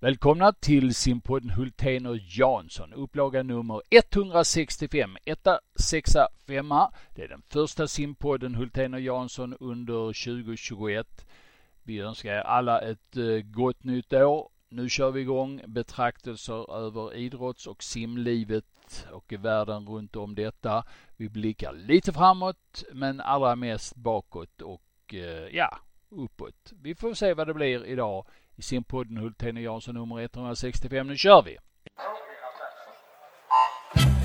Välkomna till simpodden Hultén och Jansson, upplaga nummer 165, etta, sexa, femma. Det är den första simpodden Hultén och Jansson under 2021. Vi önskar er alla ett eh, gott nytt år. Nu kör vi igång betraktelser över idrotts och simlivet och världen runt om detta. Vi blickar lite framåt men allra mest bakåt och eh, ja, uppåt. Vi får se vad det blir idag i simpodden Hultén och Jansson nummer 165. Nu kör vi!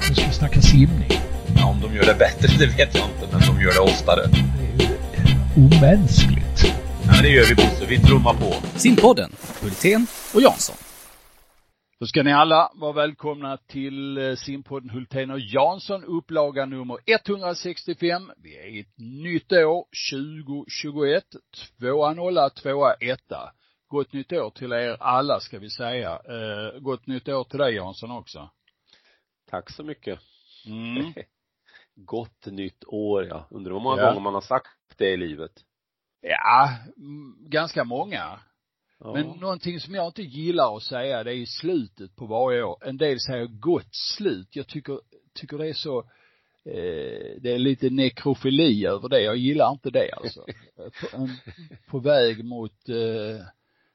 Nu ska vi snacka simning. Ja, om de gör det bättre, det vet jag inte, men de gör det oftare. Det är omänskligt. Ja, men det gör vi Bosse, vi trummar på. Simpodden, Hultén och Jansson. Då ska ni alla vara välkomna till eh, simpodden Hultén och Jansson, upplaga nummer 165. Vi är i ett nytt år, 2021. Tvåa nolla, tvåa etta. Gott nytt år till er alla ska vi säga. Eh, gott nytt år till dig Jansson också. Tack så mycket. Mm. Gott nytt år ja. Undrar hur många Ja. gånger man har sagt det i livet. Ja, mm, ganska många. Ja. Men någonting som jag inte gillar att säga, det är slutet på varje år. En del säger gott slut. Jag tycker, tycker det är så, eh, det är lite nekrofili över det. Jag gillar inte det alltså. på, en, på väg mot eh,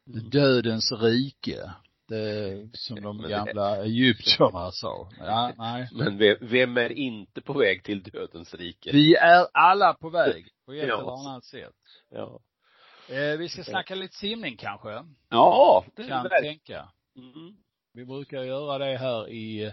dödens rike. Det, som de det- gamla egyptierna sa. Ja, nej. Men ve- vem är inte på väg till dödens rike? Vi är alla på väg, på ett Ja. eller annat sätt. Ja. Eh, vi ska snacka lite simning kanske, Ja, det är kan verkligen. tänka. Mm. Vi brukar göra det här i eh,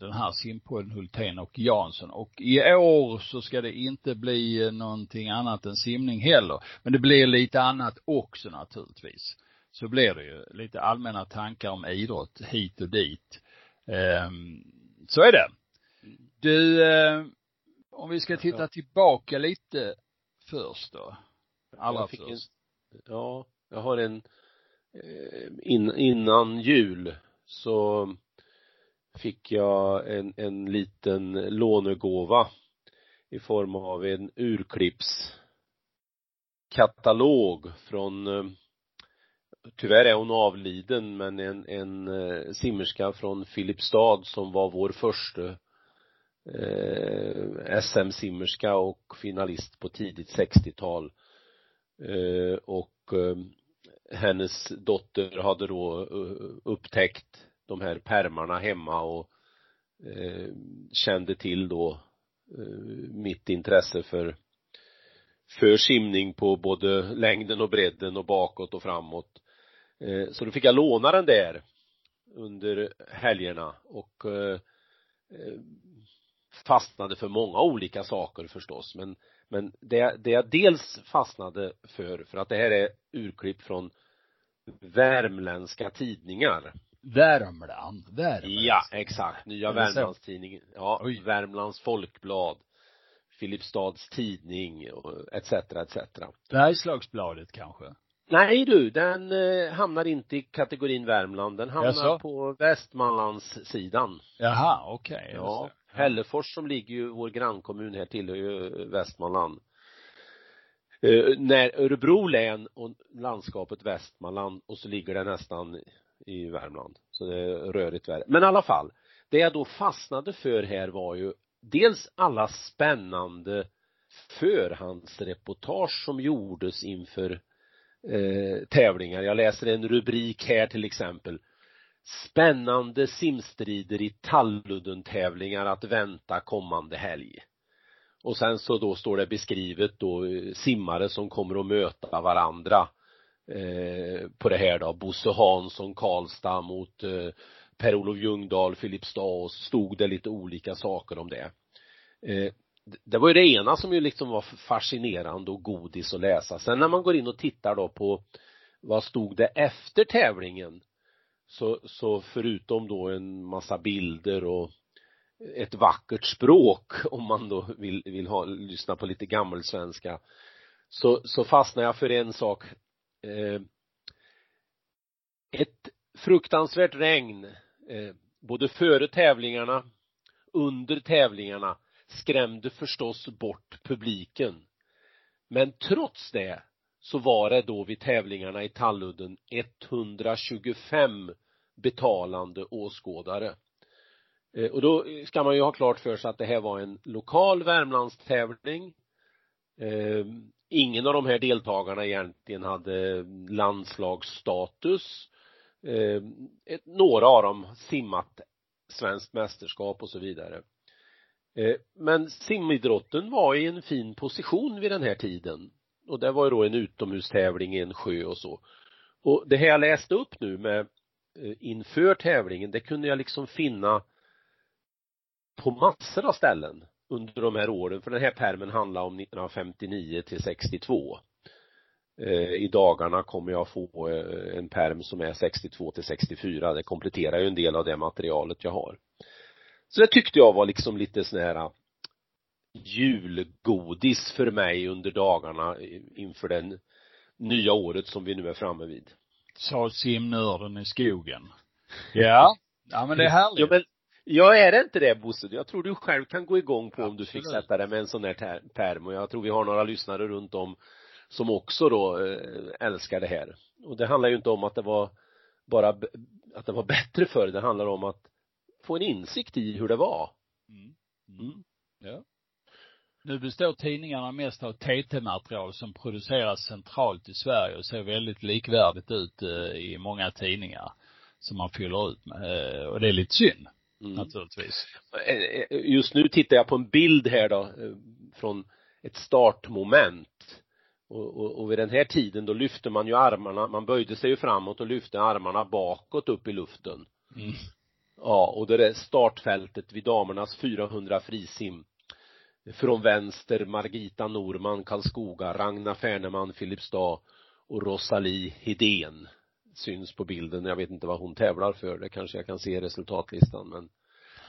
den här simpodden Hultén och Jansson. Och i år så ska det inte bli eh, någonting annat än simning heller. Men det blir lite annat också naturligtvis. Så blir det ju. Lite allmänna tankar om idrott hit och dit. Ehm, så är det. Du, eh, om vi ska titta tillbaka lite först då. Allra fick en- först. Ja, jag har en eh, in, innan jul så fick jag en, en liten lånegåva i form av en urklippskatalog från eh, tyvärr är hon avliden men en, en eh, simmerska från Filipstad som var vår första eh, SM-simmerska och finalist på tidigt 60-tal eh, och eh, hennes dotter hade då eh, upptäckt de här pärmarna hemma och eh, kände till då eh, mitt intresse för för simning på både längden och bredden och bakåt och framåt eh, så då fick jag låna den där under helgerna och eh, eh, fastnade för många olika saker förstås men men det, det jag dels fastnade för, för att det här är urklipp från värmländska tidningar. Värmland, Värmland. Ja, exakt. Nya? Värmlandstidningen. Ja, Oj. Värmlands Folkblad. Filipstads tidning etc. etc. Bergslagsbladet kanske? Nej du, den eh, hamnar inte i kategorin Värmland. Den hamnar Jaså? på Västmanlandssidan. Jaha, okej. Ja. Hällefors som ligger ju, vår grannkommun här tillhör ju Västmanland. Eh, när Örebro län och landskapet Västmanland och så ligger det nästan i Värmland. Så det är rörigt värre. Men i alla fall, det jag då fastnade för här var ju dels alla spännande förhandsreportage som gjordes inför eh, tävlingar. Jag läser en rubrik här till exempel. Spännande simstrider i Talludden-tävlingar att vänta kommande helg. Och sen så då står det beskrivet då eh, simmare som kommer att möta varandra eh, på det här då. Bosse Hansson, Karlstad mot eh, Per-Olof Ljungdahl, Filipstad och så stod det lite olika saker om det. Eh, det var ju det ena som ju liksom var fascinerande och godis att läsa. Sen när man går in och tittar då på vad stod det efter tävlingen så, så förutom då en massa bilder och ett vackert språk om man då vill, vill ha, lyssna på lite gammelsvenska så, så fastnar jag för en sak Eh, ett fruktansvärt regn eh, både före tävlingarna under tävlingarna skrämde förstås bort publiken men trots det så var det då vid tävlingarna i Talludden 125 betalande åskådare. Eh, och då ska man ju ha klart för sig att det här var en lokal Värmlandstävling. Eh, Ingen av de här deltagarna egentligen hade landslagsstatus. Eh, några av dem simmat svenskt mästerskap och så vidare. Eh, men simidrotten var i en fin position vid den här tiden. Och det var ju då en utomhustävling i en sjö och så. Och det här jag läste upp nu med eh, inför tävlingen, det kunde jag liksom finna på massor av ställen under de här åren, för den här permen handlar om 1959 till 62. Eh, I dagarna kommer jag få eh, en perm som är 62 till 64, det kompletterar ju en del av det materialet jag har. Så det tyckte jag var liksom lite sån här eh, julgodis för mig under dagarna inför den nya året som vi nu är framme vid. Sa simnörden i skogen. Ja. Ja men det är härligt. Ja men Ja, är det inte det Bosse? Jag tror du själv kan gå igång på Absolut. om du fick sätta det med en sån här term och jag tror vi har några lyssnare runt om som också då äh, älskar det här. Och det handlar ju inte om att det var bara att det var bättre förr, det handlar om att få en insikt i hur det var. Mm. Mm. Ja. Nu består tidningarna mest av TT-material som produceras centralt i Sverige och ser väldigt likvärdigt ut eh, i många tidningar som man fyller ut med. Eh, och det är lite synd. Mm. Naturligtvis. Eh, eh, just nu tittar jag på en bild här då eh, från ett startmoment och, och, och vid den här tiden då lyfte man ju armarna, man böjde sig ju framåt och lyfte armarna bakåt upp i luften. Mm. Ja, och det är startfältet vid damernas 400 frisim. Från vänster Margita Norman, Karlskoga, Ragnar Färneman, Filipstad och Rosalie Hedén syns på bilden. Jag vet inte vad hon tävlar för. Det kanske jag kan se i resultatlistan men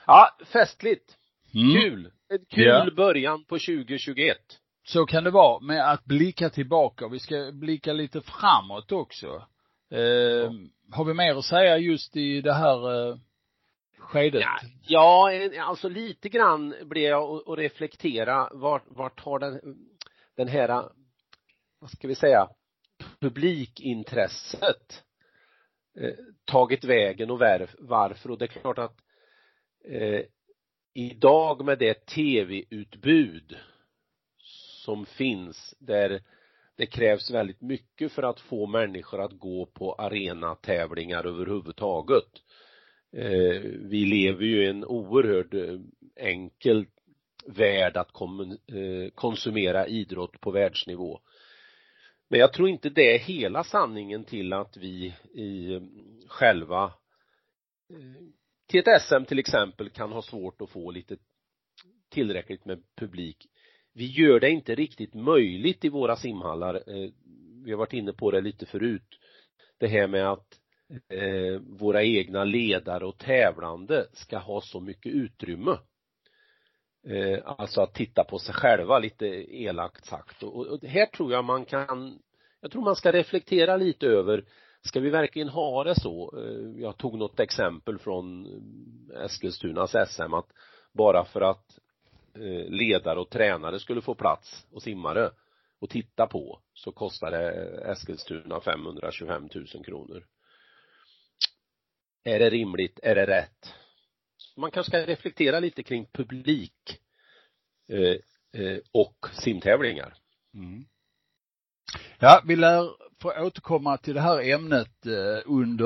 ja, festligt. Mm. Kul. En kul ja. början på 2021. Så kan det vara med att blicka tillbaka. Vi ska blicka lite framåt också. Eh, ja. Har vi mer att säga just i det här eh, skedet? Ja, ja, alltså lite grann blir jag att reflektera vart, vart har den, den här, vad ska vi säga, publikintresset eh, tagit vägen och varför och det är klart att eh, idag med det tv-utbud som finns där det krävs väldigt mycket för att få människor att gå på arenatävlingar överhuvudtaget. Eh, vi lever ju i en oerhört eh, enkel värld att eh, konsumera idrott på världsnivå. Men jag tror inte det är hela sanningen till att vi i eh, själva eh, till ett SM till exempel kan ha svårt att få lite tillräckligt med publik. Vi gör det inte riktigt möjligt i våra simhallar. Eh, vi har varit inne på det lite förut. Det här med att våra egna ledare och tävlande ska ha så mycket utrymme. Eh, alltså att titta på sig själva lite elakt sagt. Och, och här tror jag man kan jag tror man ska reflektera lite över ska vi verkligen ha det så? Eh, jag tog något exempel från eh, Eskilstunas SM att bara för att eh, ledare och tränare skulle få plats och simmare och titta på så kostar det Eskilstuna 525 000 kronor. Är det rimligt, är det rätt? Man kanske ska reflektera lite kring publik eh, eh, och simtävlingar. Mm. Ja, vi lär få återkomma till det här ämnet eh, under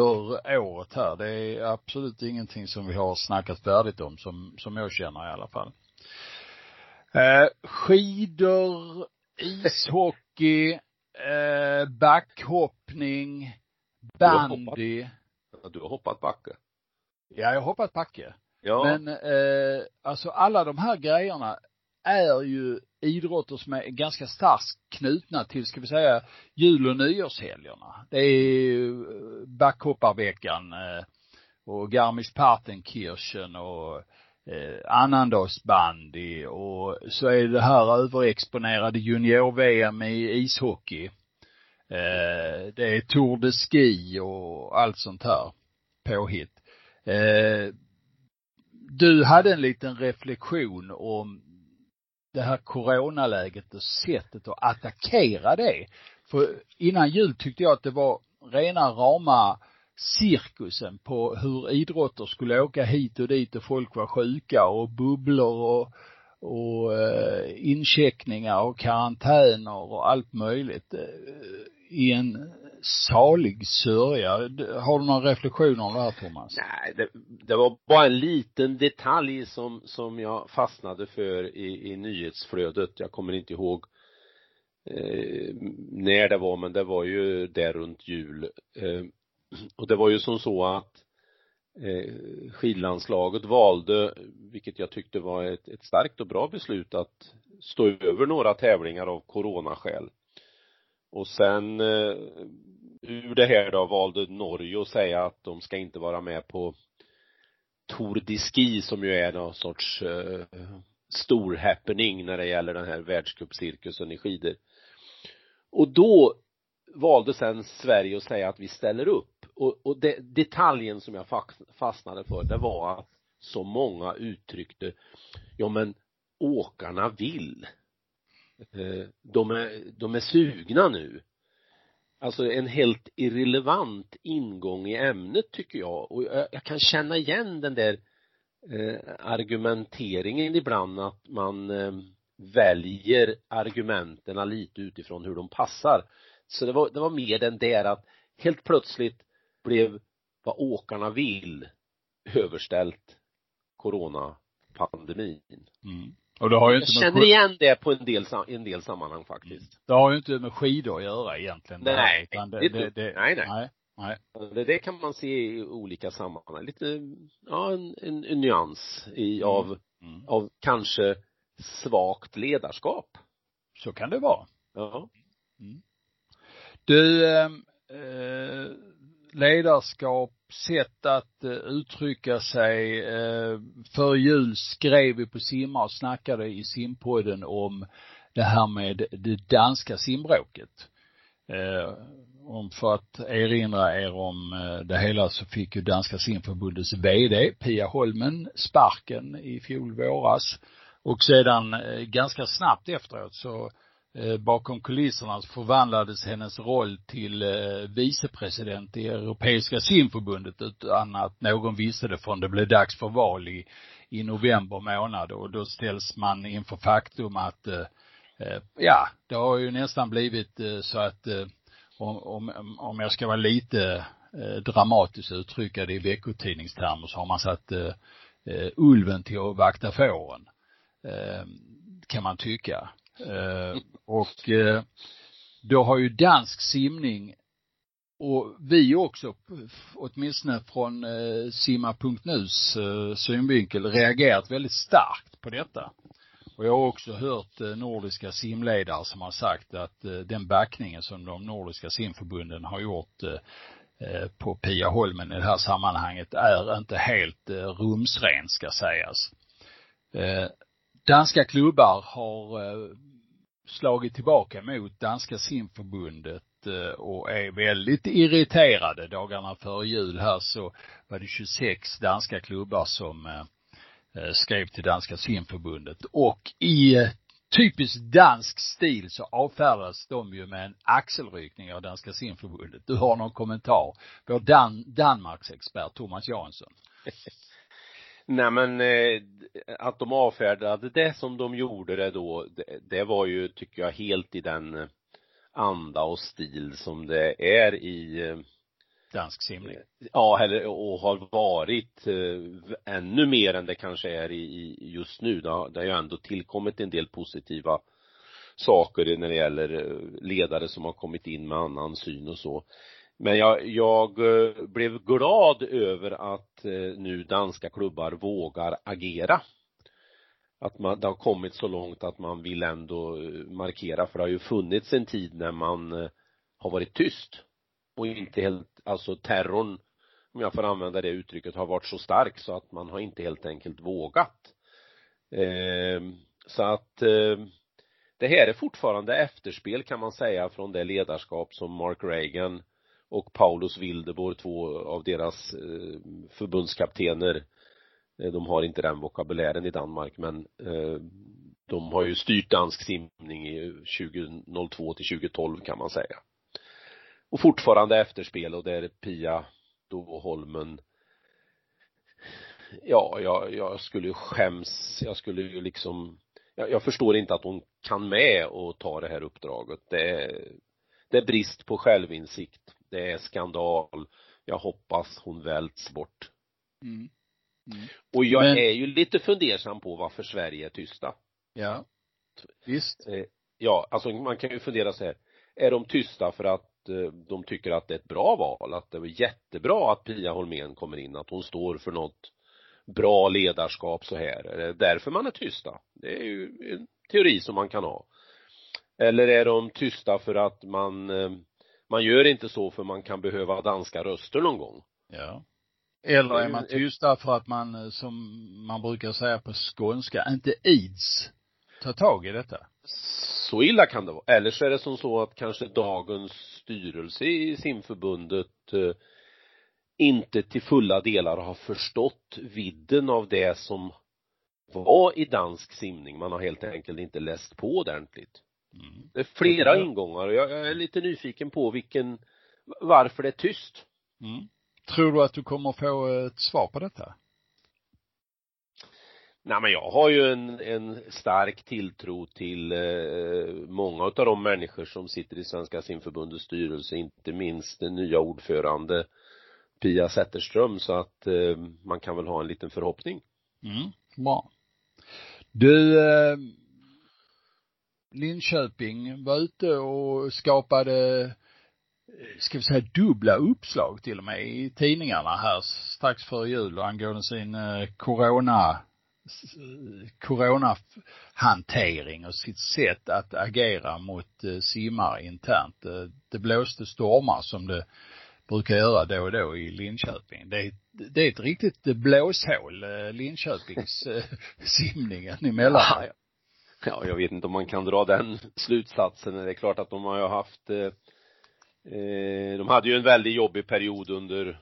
året här. Det är absolut ingenting som vi har snackat färdigt om, som, som jag känner i alla fall. Eh, skidor, ishockey, eh, backhoppning, bandy. Du har hoppat, du har hoppat backe. Ja, jag har hoppat backe. Ja. Men eh, alltså alla de här grejerna är ju idrotter som är ganska starkt knutna till, ska vi säga, jul och nyårshelgerna. Det är eh, backhopparveckan eh, och Garmisch-Partenkirchen och eh, annandagsbandy och så är det här överexponerade junior-VM i ishockey. Eh, det är Tour de Ski och allt sånt här påhitt. Eh, du hade en liten reflektion om det här coronaläget och sättet att attackera det. För innan jul tyckte jag att det var rena rama cirkusen på hur idrotter skulle åka hit och dit och folk var sjuka och bubblor och, och eh, incheckningar och karantäner och allt möjligt eh, i en salig sörja. Har du några reflektioner om det här Thomas? Nej, det, det var bara en liten detalj som, som jag fastnade för i, i nyhetsflödet. Jag kommer inte ihåg eh, när det var, men det var ju där runt jul. Eh, och det var ju som så att eh, skidlandslaget valde, vilket jag tyckte var ett, ett starkt och bra beslut, att stå över några tävlingar av coronaskäl. Och sen eh, ur det här då valde Norge att säga att de ska inte vara med på Tour de Ski som ju är någon sorts eh, stor happening när det gäller den här världscupcirkusen i skidor. Och då valde sen Sverige att säga att vi ställer upp och, och det, detaljen som jag fastnade för det var att så många uttryckte ja men åkarna vill Eh, de är, de är sugna nu alltså en helt irrelevant ingång i ämnet tycker jag och jag, jag kan känna igen den där eh, argumenteringen ibland att man eh, väljer argumenten lite utifrån hur de passar så det var, det var mer den där att helt plötsligt blev vad åkarna vill överställt coronapandemin. Mm. Och det har ju inte jag känner igen det på en del, en del sammanhang faktiskt. Det har ju inte med skidor att göra egentligen. Nej, det, det, det, det, nej, nej. nej. Nej. Det, det kan man se i olika sammanhang. Lite, ja, en, en, en nyans i, mm. av, mm. av kanske svagt ledarskap. Så kan det vara. Ja. Mm. Du, eh, eh ledarskap, sätt att eh, uttrycka sig. Eh, för jul skrev vi på Simma och snackade i simpodden om det här med det danska simbråket. Eh, om för att erinra er om eh, det hela så fick ju Danska simförbundets VD Pia Holmen sparken i fjol våras. Och sedan eh, ganska snabbt efteråt så Eh, bakom kulisserna förvandlades hennes roll till eh, vicepresident i Europeiska simförbundet utan att någon visste det förrän det blev dags för val i, i november månad och då ställs man inför faktum att eh, eh ja, det har ju nästan blivit så att om, om, om jag ska vara lite dramatiskt uttrycka det i veckotidningstermer så har man satt ulven till att vakta fåren kan man tycka. Eh, och eh, då har ju dansk simning och vi också, åtminstone från eh, simma.nus eh, synvinkel, reagerat väldigt starkt på detta. Och jag har också hört eh, nordiska simledare som har sagt att eh, den backningen som de nordiska simförbunden har gjort eh, eh, på Pia Holmen i det här sammanhanget är inte helt eh, rumsren ska sägas. Danska klubbar har eh, slagit tillbaka mot danska simförbundet eh, och är väldigt irriterade. Dagarna före jul här så var det 26 danska klubbar som eh, skrev till danska simförbundet och i typisk dansk stil så avfärdades de ju med en axelryckning av danska simförbundet. Du har någon kommentar? Vår Dan Danmarks expert Thomas Jansson. Nej men eh, att de avfärdade det som de gjorde det då, det, det var ju, tycker jag, helt i den eh, anda och stil som det är i eh, dansk simning. Ja, eller, och har varit eh, ännu mer än det kanske är i, i just nu. Det har, det har ju ändå tillkommit en del positiva saker när det gäller ledare som har kommit in med annan syn och så. Men jag, jag eh, blev glad över att eh, nu danska klubbar vågar agera. Att man, det har kommit så långt att man vill ändå eh, markera, för det har ju funnits en tid när man har varit tyst och inte helt, alltså terrorn, om jag får använda det uttrycket, har varit så stark så att man har inte helt enkelt vågat. Eh, så att eh, det här är fortfarande efterspel kan man säga från det ledarskap som Mark Reagan och Paulus Wildeborg, två av deras eh, förbundskaptener. Eh, de har inte den vokabulären i Danmark men eh, de har ju styrt dansk simning i 2002 till 2012 kan man säga. Och fortfarande efterspel och där Pia då Holmen ja, jag, jag skulle skäms, jag skulle ju liksom jag, jag förstår inte att hon kan med och ta det här uppdraget. Det är, det är brist på självinsikt. Det är skandal. Jag hoppas hon välts bort. Mm. Mm. Och jag Men... är ju lite fundersam på varför Sverige är tysta. Ja. Visst. Eh, ja, alltså man kan ju fundera så här. Är de tysta för att eh, de tycker att det är ett bra val? Att det var jättebra att Pia Holmén kommer in, att hon står för något bra ledarskap så här? Är det därför man är tysta? Det är ju en teori som man kan ha. Eller är de tysta för att man, eh, man gör inte så för man kan behöva danska röster någon gång? Ja. Eller är man tysta för att man, eh, som man brukar säga på skånska, inte ids ta tag i detta? Så illa kan det vara. Eller så är det som så att kanske dagens styrelse i simförbundet eh, inte till fulla delar har förstått vidden av det som var i dansk simning. Man har helt enkelt inte läst på ordentligt. Mm. Det är flera ingångar och jag är lite nyfiken på vilken, varför det är tyst. Mm. Tror du att du kommer få ett svar på detta? Nej men jag har ju en, en stark tilltro till eh, många av de människor som sitter i Svenska simförbundets styrelse, inte minst den nya ordförande Pia Zetterström så att eh, man kan väl ha en liten förhoppning. Mm, bra. Du, eh, Linköping var ute och skapade, eh, ska vi säga dubbla uppslag till och med i tidningarna här strax före jul angående sin eh, corona eh, coronahantering och sitt sätt att agera mot simmare internt. Det blåste stormar som det brukar göra då och då i Linköping. Det är, det är ett riktigt blåshål, Linköpings simningen emellan. Ja, jag vet inte om man kan dra den slutsatsen. Det är klart att de har ju haft eh, eh de hade ju en väldigt jobbig period under,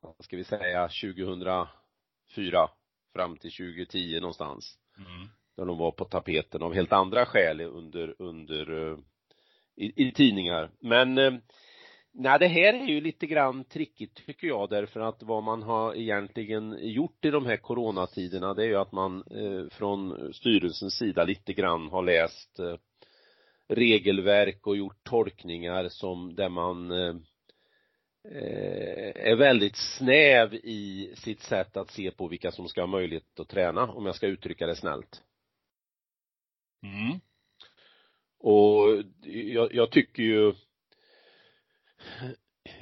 vad ska vi säga, 2004 fram till 2010 någonstans. Mm. Där de var på tapeten av helt andra skäl under, under i, i tidningar. Men Nej, det här är ju lite grann trickigt tycker jag därför att vad man har egentligen gjort i de här coronatiderna det är ju att man eh, från styrelsens sida lite grann har läst eh, regelverk och gjort tolkningar som där man eh, är väldigt snäv i sitt sätt att se på vilka som ska ha möjlighet att träna om jag ska uttrycka det snällt. Mm. Och jag, jag tycker ju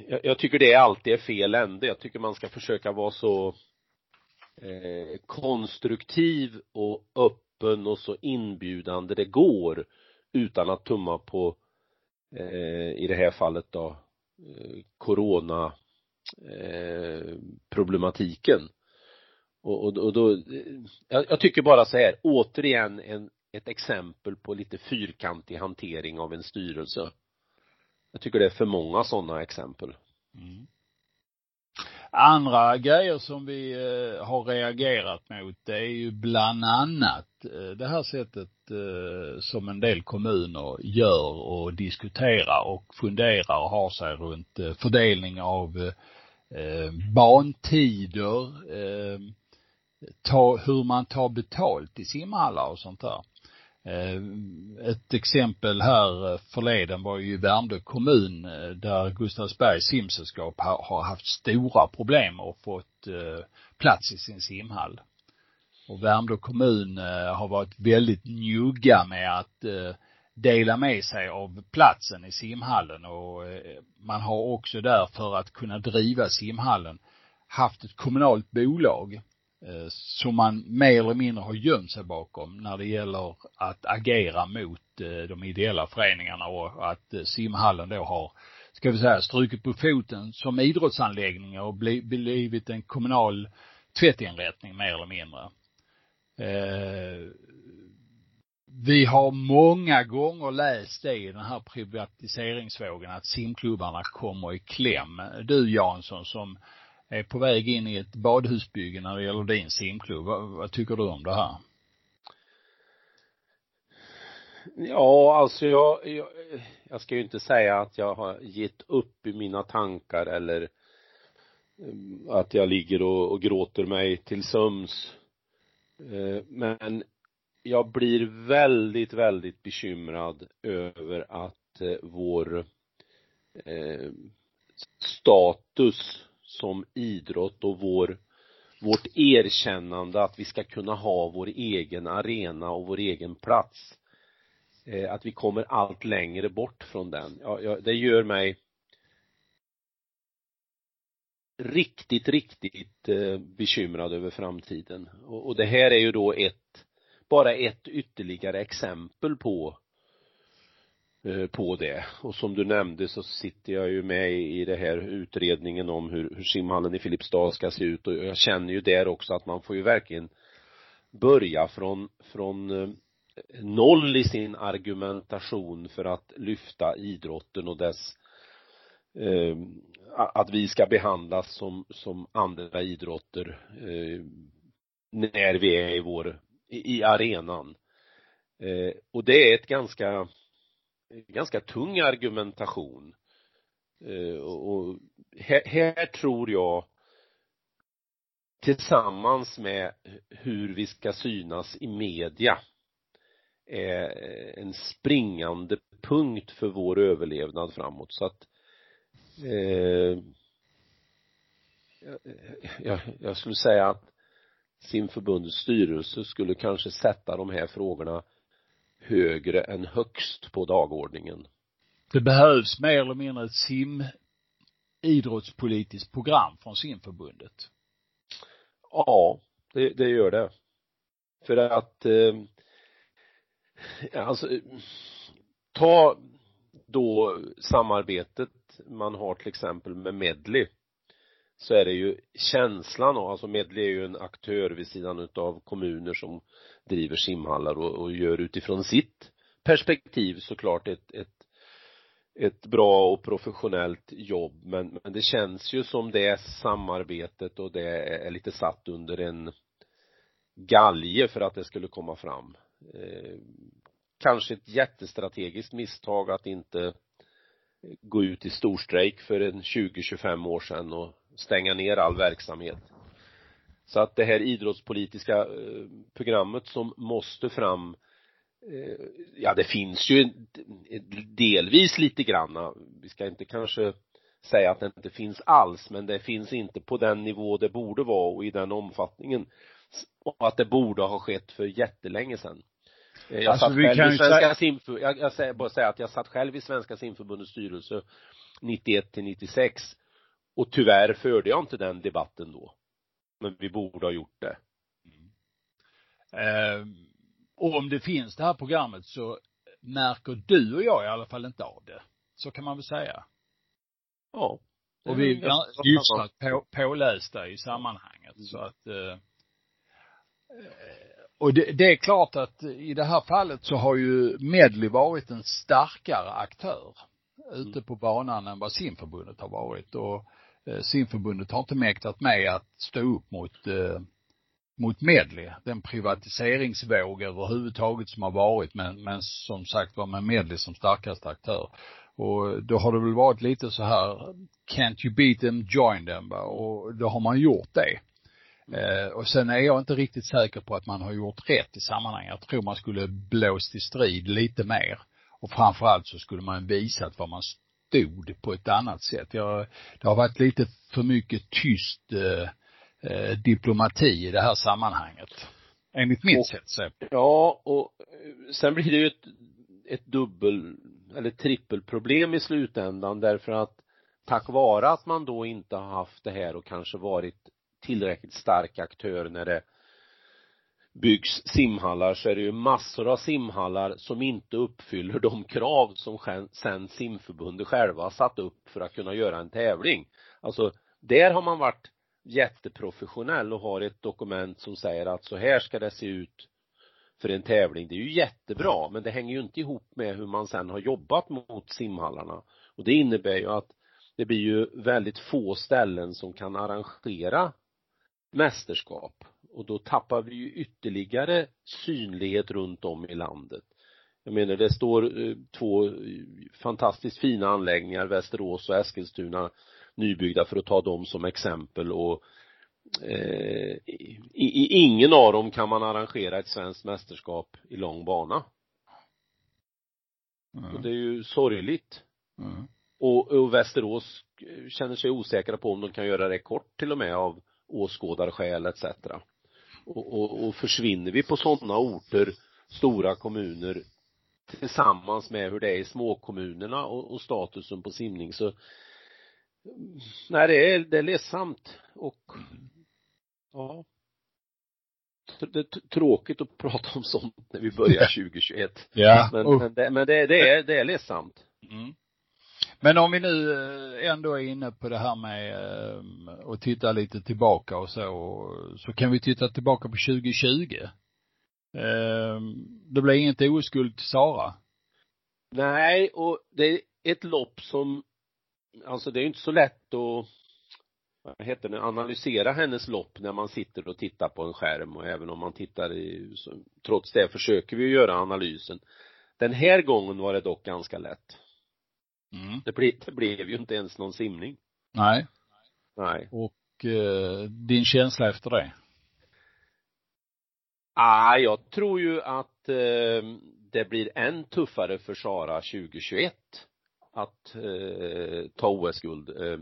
jag, jag tycker det alltid är fel ände. Jag tycker man ska försöka vara så eh, konstruktiv och öppen och så inbjudande det går utan att tumma på eh, i det här fallet då eh, corona eh, problematiken och, och, och då eh, jag, jag tycker bara så här återigen en, ett exempel på lite fyrkantig hantering av en styrelse jag tycker det är för många sådana exempel. Mm. Andra grejer som vi eh, har reagerat mot det är ju bland annat eh, det här sättet eh, som en del kommuner gör och diskuterar och funderar och har sig runt eh, fördelning av eh, bantider, eh, ta, hur man tar betalt i simhallar och sånt där. Eh, ett exempel här eh, förleden var ju Värmdö kommun eh, där Gustavsbergs simsällskap har haft stora problem och fått plats i sin simhall. Och Värmdö kommun har varit väldigt njugga med att dela med sig av platsen i simhallen och man har också där för att kunna driva simhallen haft ett kommunalt bolag Eh, som man mer eller mindre har gömt sig bakom när det gäller att agera mot eh, de ideella föreningarna och att eh, simhallen då har, ska vi säga, strukit på foten som idrottsanläggning och blivit en kommunal tvättinrättning mer eller mindre. Vi har många gånger läst det i den här privatiseringsvågen att simklubbarna kommer i kläm. Du Jansson som är på väg in i ett badhusbygge när det gäller din simklubb. Vad, vad tycker du om det här? Ja, alltså jag, jag, jag ska ju inte säga att jag har gett upp i mina tankar eller eh, att jag ligger och, och gråter mig till söms. Eh, men jag blir väldigt, väldigt bekymrad över att eh, vår status som idrott och vår vårt erkännande att vi ska kunna ha vår egen arena och vår egen plats eh, att vi kommer allt längre bort från den. Ja, ja, det gör mig riktigt, riktigt eh, bekymrad över framtiden. Och, och det här är ju då ett, bara ett ytterligare exempel på eh, Eh, på det. Och som du nämnde så sitter jag ju med i det här utredningen om hur, hur simhallen i Filipstad ska se ut och jag känner ju där också att man får ju verkligen börja från, från eh, noll i sin argumentation för att lyfta idrotten och dess eh, att vi ska behandlas som, som andra idrotter eh, när vi är i vår, i, i arenan. Eh, och det är ett ganska, ganska tung argumentation. Eh, och, och här, här tror jag tillsammans med hur vi ska synas i media är en springande punkt för vår överlevnad framåt så att eh, jag, jag skulle säga att simförbundets styrelse skulle kanske sätta de här frågorna högre än högst på dagordningen. Det behövs mer eller mindre ett sim idrottspolitiskt program från simförbundet. Ja, det, det gör det. För att eh, alltså ta då samarbetet man har till exempel med Medley så är det ju känslan av, alltså Medley är ju en aktör vid sidan utav kommuner som driver simhallar och, och gör utifrån sitt perspektiv såklart ett, ett ett bra och professionellt jobb. Men, men det känns ju som det samarbetet och det är lite satt under en galge för att det skulle komma fram. Eh, kanske ett jättestrategiskt misstag att inte gå ut i storstrejk för en 20-25 år sedan och stänga ner all verksamhet. Så att det här idrottspolitiska eh, programmet som måste fram eh, ja det finns ju delvis lite granna vi ska inte kanske säga att det inte finns alls men det finns inte på den nivå det borde vara och i den omfattningen och att det borde ha skett för jättelänge sedan. Eh, jag alltså, satt själv i Svenska säga... simför, jag, jag säger bara säga att jag satt själv i Svenska simförbundets styrelse 91 till 96 och tyvärr förde jag inte den debatten då. Men vi borde ha gjort det. Mm. Eh, och om det finns det här programmet så märker du och jag i alla fall inte av det. Så kan man väl säga. Ja. Och vi är hyfsat på, pålästa i sammanhanget mm. så att eh, och det, det, är klart att i det här fallet så har ju Medley varit en starkare aktör ute mm. på banan än vad simförbundet har varit och eh, Eh, simförbundet har inte mäktat med att stå upp mot eh, mot Medley, den privatiseringsvåg överhuvudtaget som har varit men, men som sagt var med Medley som starkaste aktör. Och då har det väl varit lite så här, can't you beat them, join them va? och då har man gjort det. Eh, och sen är jag inte riktigt säker på att man har gjort rätt i sammanhanget. Jag tror man skulle blåst i strid lite mer. Och framförallt så skulle man visat var man stod på ett annat sätt. Jag, det har varit lite för mycket tyst eh, eh, diplomati i det här sammanhanget. Enligt mitt och, sätt så. Ja, och eh, sen blir det ju ett, ett dubbel eller trippelproblem i slutändan därför att tack vare att man då inte har haft det här och kanske varit tillräckligt stark aktör när det byggs simhallar så är det ju massor av simhallar som inte uppfyller de krav som sen simförbundet själva har satt upp för att kunna göra en tävling. Alltså, där har man varit jätteprofessionell och har ett dokument som säger att så här ska det se ut för en tävling. Det är ju jättebra, men det hänger ju inte ihop med hur man sen har jobbat mot simhallarna. Och det innebär ju att det blir ju väldigt få ställen som kan arrangera mästerskap och då tappar vi ju ytterligare synlighet runt om i landet. jag menar det står eh, två fantastiskt fina anläggningar, Västerås och Eskilstuna nybyggda för att ta dem som exempel och eh, i, i, ingen av dem kan man arrangera ett svenskt mästerskap i lång bana. Mm. Och det är ju sorgligt. Mm. Och, och Västerås känner sig osäkra på om de kan göra det kort till och med av åskådarskäl etc. Och, och, och försvinner vi på sådana orter, stora kommuner tillsammans med hur det är i småkommunerna och, och statusen på simning så nej det är, det är ledsamt och ja. Det är tråkigt att prata om sånt när vi börjar 2021 ja men, men, det, men det, det är, det är ledsamt. Mm. Men om vi nu eh, ändå är inne på det här med eh, att titta lite tillbaka och så, så kan vi titta tillbaka på 2020. Ehm, det blev inget OS-guld till Sara. Nej, och det är ett lopp som, alltså det är inte så lätt att vad heter det, analysera hennes lopp när man sitter och tittar på en skärm och även om man tittar i, så, trots det försöker vi göra analysen. Den här gången var det dock ganska lätt. Mm. Det, ble, det blev ju inte ens någon simning. Nej. Nej. Och eh, din känsla efter det? Ah, jag tror ju att eh, det blir än tuffare för Sara 2021 att eh, ta OS-guld. Eh,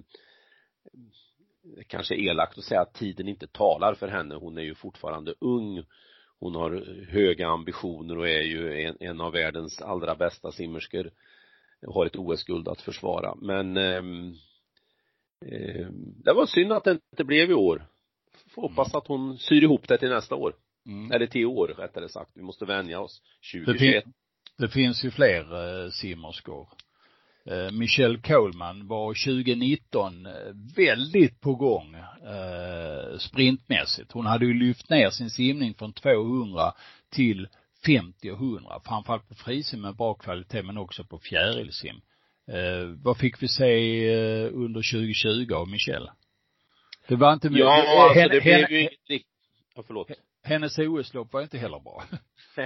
kanske elakt att säga att tiden inte talar för henne. Hon är ju fortfarande ung. Hon har höga ambitioner och är ju en, en av världens allra bästa simmerskor. Har ett OS-guld att försvara. Men eh, eh, det var synd att det inte blev i år. Får hoppas att hon syr ihop det till nästa år. Mm. Eller till år rättare sagt. Vi måste vänja oss. 2021. Det, det finns ju fler eh, simmerskor. Eh, Michelle Coleman var 2019 eh, väldigt på gång eh, sprintmässigt. Hon hade ju lyft ner sin simning från 200 till 50 och 100, framförallt på frisim med bra kvalitet men också på fjärilsim. Eh, vad fick vi se eh, under 2020 av Michelle? Det var inte mycket. Ja, alltså henne, det blev ju inget ja, förlåt. Hennes OS-lopp var inte heller bra.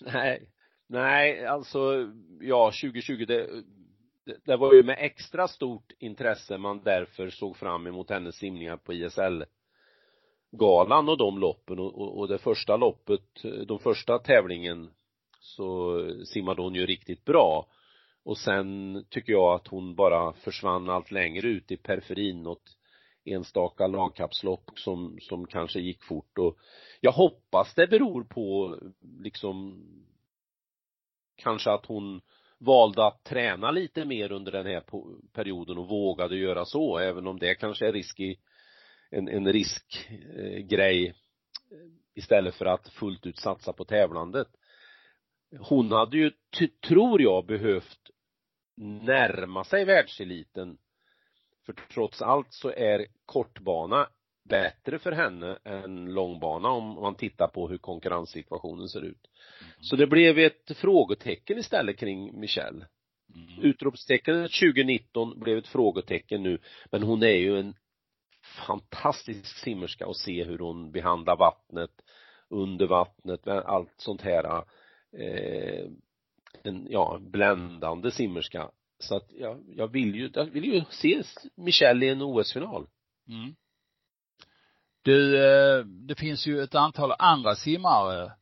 nej, nej, alltså, ja, 2020, det, det var ju med extra stort intresse man därför såg fram emot hennes simningar på ISL galan och de loppen och, och, och det första loppet, de första tävlingen så simmade hon ju riktigt bra. Och sen tycker jag att hon bara försvann allt längre ut i periferin åt enstaka lagkapslopp som, som kanske gick fort. Och jag hoppas det beror på liksom kanske att hon valde att träna lite mer under den här perioden och vågade göra så, även om det kanske är risk en, en riskgrej eh, istället för att fullt ut satsa på tävlandet. Hon hade ju, tror jag, behövt närma sig världseliten. För trots allt så är kortbana bättre för henne än långbana om man tittar på hur konkurrenssituationen ser ut. Mm. Så det blev ett frågetecken istället kring Michelle. Mm. Utropstecknet 2019 blev ett frågetecken nu, men hon är ju en fantastisk simmerska att se hur hon behandlar vattnet, under vattnet, allt sånt här eh, en, ja, bländande simmerska. Så att jag, jag vill ju, jag vill ju se Michelle i en OS-final. Mm. Du, eh, det finns ju ett antal andra simmare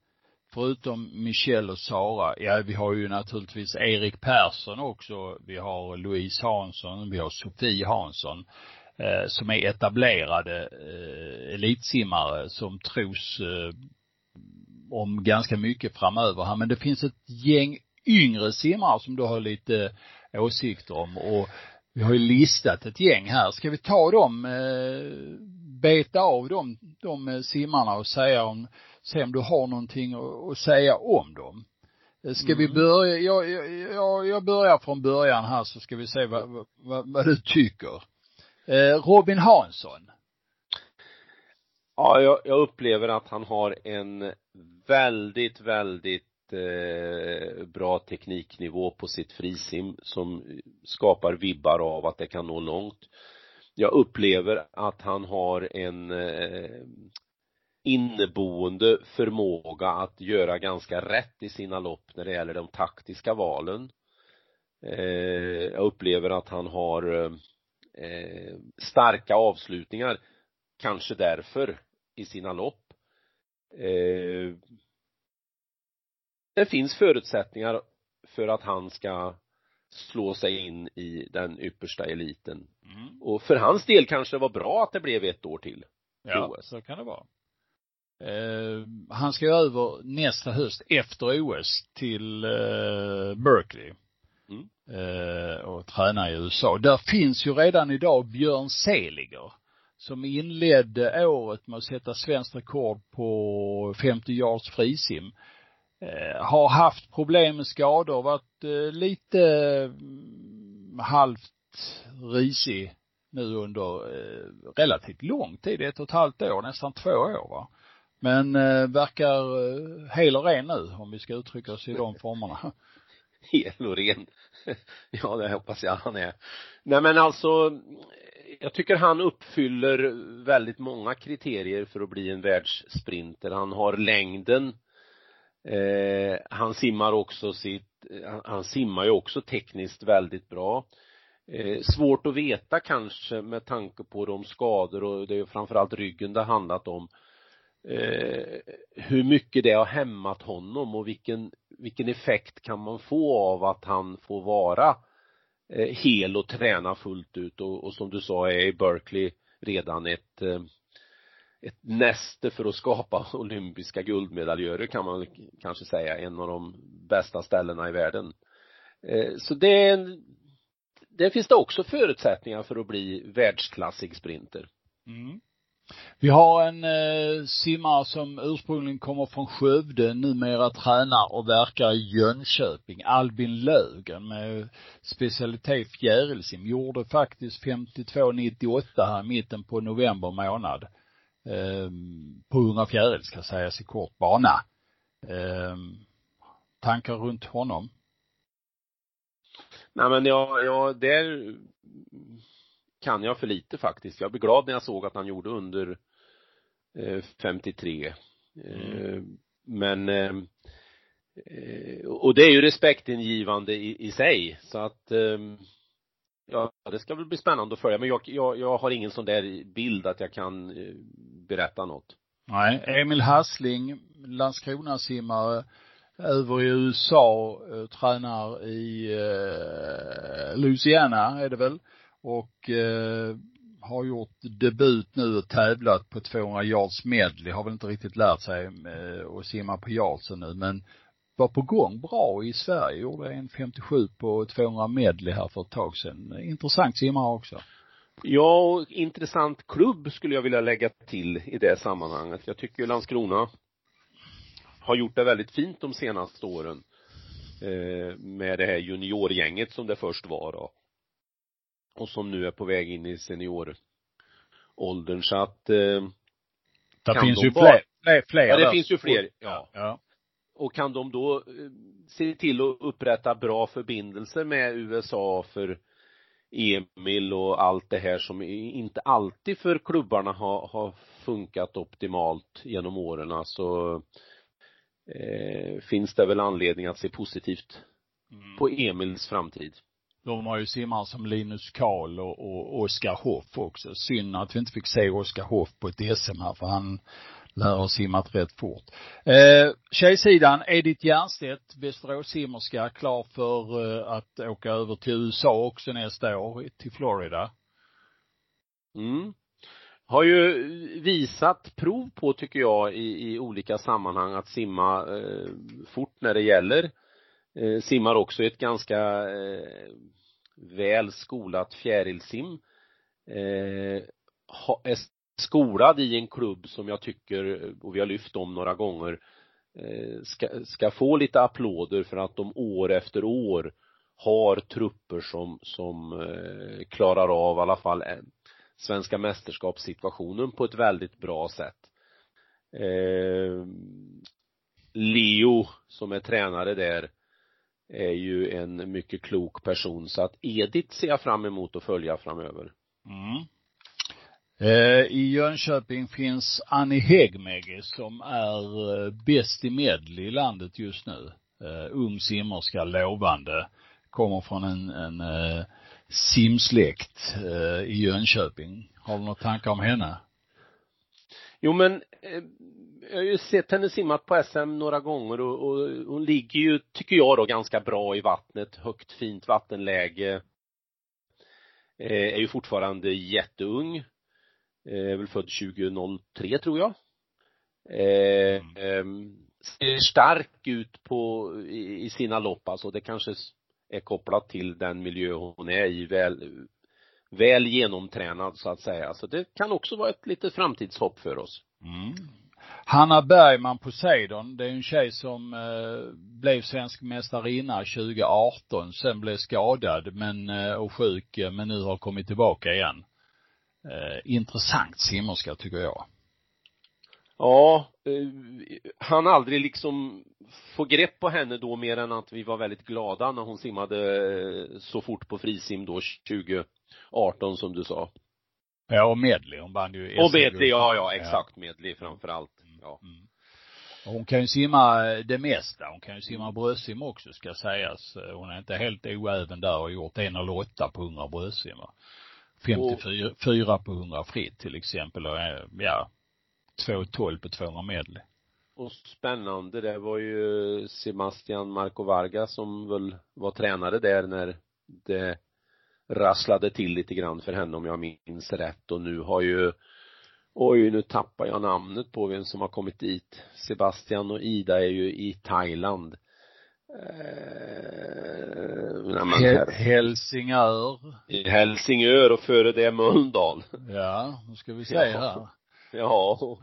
förutom Michelle och Sara. Ja, vi har ju naturligtvis Erik Persson också. Vi har Louise Hansson, vi har Sofie Hansson eh, som är etablerade eh, elitsimmare som tros eh, om ganska mycket framöver här. Men det finns ett gäng yngre simmare som du har lite åsikter om och vi har ju listat ett gäng här. Ska vi ta dem, eh, beta av dem, de eh, simmarna och säga om, se om du har någonting att, säga om dem? Eh, ska mm. vi börja, jag, jag, jag börjar från början här så ska vi se vad, vad, vad du tycker. Eh, Robin Hansson. Ja, jag, jag upplever att han har en väldigt, väldigt eh, bra tekniknivå på sitt frisim som skapar vibbar av att det kan nå långt. Jag upplever att han har en eh, inneboende förmåga att göra ganska rätt i sina lopp när det gäller de taktiska valen. Eh, jag upplever att han har eh, eh, starka avslutningar, kanske därför, i sina lopp. Eh, det finns förutsättningar för att han ska slå sig in i den yppersta eliten. Mm. Och för hans del kanske det var bra att det blev ett år till. Ja, så kan det vara. Eh, han ska ju över nästa höst efter OS till eh, Berkeley. Eh, och tränar i USA. Där finns ju redan idag Björn Seliger som inledde året med att sätta svenskt rekord på 50 yards frisim. Eh, har haft problem med skador, varit eh, lite mm, halvt risig nu under eh, relativt lång tid, ett och ett halvt år, nästan två år va. Men eh, verkar eh, hel och ren nu, om vi ska uttrycka oss i de formerna. Hel och ren. Ja, det hoppas jag han är. Nej men alltså, jag tycker han uppfyller väldigt många kriterier för att bli en världssprinter. Han har längden, eh, han simmar också sitt, han simmar ju också tekniskt väldigt bra. Eh, svårt att veta kanske med tanke på de skador och det är framförallt ryggen det handlat om eh, hur mycket det har hämmat honom och vilken, vilken effekt kan man få av att han får vara eh, hel och träna fullt ut och, och som du sa är i Berkeley redan ett eh, ett näste för att skapa olympiska guldmedaljörer kan man kanske säga, en av de bästa ställena i världen. Eh, så det är en, det finns det också förutsättningar för att bli världsklassig sprinter. Mm. Vi har en eh, simmare som ursprungligen kommer från Skövde, numera tränar och verkar i Jönköping, Albin Lögen med specialitet fjärilsim, gjorde faktiskt 52,98 här i mitten på november månad. Eh, på 100 fjäril ska sägas i kort bana. Eh, tankar runt honom? Nej men jag, jag, där kan jag för lite faktiskt. Jag blev glad när jag såg att han gjorde under eh, 53. Mm. Eh, men eh, och det är ju respektingivande i, i sig så att eh, ja, det ska väl bli spännande att följa men jag, jag, jag har ingen sån där bild att jag kan eh, berätta något. Nej, Emil Hassling, Landskrona-simmare, över i USA, eh, tränar i eh, Louisiana är det väl och eh, har gjort debut nu och tävlat på 200 yards medley, har väl inte riktigt lärt sig eh, att simma på yardsen nu men var på gång bra i Sverige, gjorde en 57 på 200 medley här för ett tag sedan. Intressant simmare också. Ja, och intressant klubb skulle jag vilja lägga till i det sammanhanget. Jag tycker Landskrona har gjort det väldigt fint de senaste åren eh, med det här juniorgänget som det först var då och som nu är på väg in i senioråldern så att eh, det finns de ju fler, fler, fler Ja, det finns ju fler, ja. ja. Och kan de då eh, se till att upprätta bra förbindelser med USA för Emil och allt det här som inte alltid för klubbarna har, har funkat optimalt genom åren så eh, finns det väl anledning att se positivt mm. på Emils framtid. De har ju simmare som Linus Karl och, och Oskar Hoff också. Synd att vi inte fick se Oskar Hoff på ett SM här för han lär ha simmat rätt fort. Eh, tjejsidan, Edith Jernstedt, Västeråssimmerska, klar för eh, att åka över till USA också nästa år, till Florida. Mm. Har ju visat prov på, tycker jag, i, i olika sammanhang att simma eh, fort när det gäller. Eh, simmar också ett ganska eh, väl skolat fjärilsim. Eh, ha, är skolad i en klubb som jag tycker, och vi har lyft om några gånger, eh, ska, ska få lite applåder för att de år efter år har trupper som, som eh, klarar av i alla fall eh, svenska mästerskapssituationen på ett väldigt bra sätt. Eh, Leo som är tränare där är ju en mycket klok person så att Edith ser jag fram emot att följa framöver. Mm. Eh, I Jönköping finns Annie Häggmäge som är eh, bäst i medley i landet just nu. Uh, ung simmerska, lovande. Kommer från en, en simsläkt i Jönköping. Har du några tankar om henne? Jo men jag har ju sett henne simmat på SM några gånger och, och hon ligger ju, tycker jag då, ganska bra i vattnet. Högt fint vattenläge. är ju fortfarande jätteung är väl född 2003 tror jag. Eh, mm. ser stark ut på, i, i sina lopp alltså. Det kanske är kopplat till den miljö hon är i, väl, väl genomtränad så att säga. Så det kan också vara ett litet framtidshopp för oss. Mm. Hanna Bergman Poseidon, det är en tjej som eh, blev svensk mästarinna 2018, sen blev skadad men, eh, och sjuk, eh, men nu har kommit tillbaka igen eh, intressant simmerska tycker jag. Ja, eh, han aldrig liksom få grepp på henne då mer än att vi var väldigt glada när hon simmade eh, så fort på frisim då 2018 som du sa. Ja, och medley. Hon vann ju Och medley, ja, ja, exakt. Ja. Medley framför allt. Ja. Mm. Hon kan ju simma det mesta. Hon kan ju simma bröstsim också ska sägas. Hon är inte helt oäven där och har gjort en eller åtta på 100 bröstsim 54 på 100 fritt till exempel och ja, 2.12 på 200 medley. Och spännande, det var ju Sebastian Marco Varga som väl var tränare där när det rasslade till lite grann för henne om jag minns rätt och nu har ju Oj, nu tappar jag namnet på vem som har kommit dit. Sebastian och Ida är ju i Thailand. Eh, Helsingör. I Helsingör och före det Mölndal. Ja, nu ska vi se här. Ja.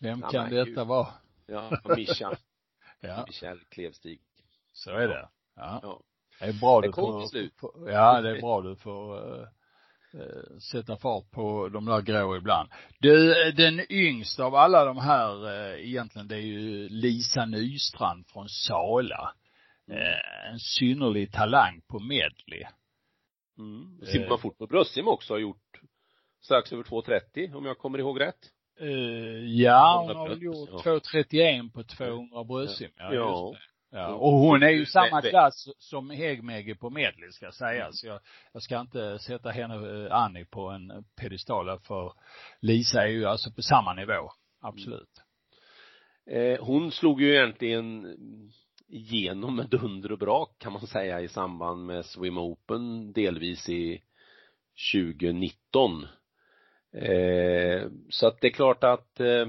Vem kan ja, detta vara? Ja, Mischa. ja. Michel Klevstig. Så är det. Ja. ja. Det är bra det du får, slut. ja, det är bra du får uh, sätta fart på de där grå ibland. Du, den yngsta av alla de här uh, egentligen, det är ju Lisa Nystrand från Sala. Eh, en synnerlig talang på medley. Mm. Simmar fort på bröstsim också har gjort strax över 2.30 om jag kommer ihåg rätt. Uh, ja, hon har väl gjort ja. 2.31 på 200 bröstsim. Ja, ja. Ja, och hon är ju samma klass som Häggmäge på medley ska sägas. Jag, jag ska inte sätta henne, eh, Annie, på en pedestal för Lisa är ju alltså på samma nivå. Absolut. Mm. Eh, hon slog ju egentligen igenom med dunder och brak kan man säga i samband med Swim Open delvis i 2019 eh, så att det är klart att eh,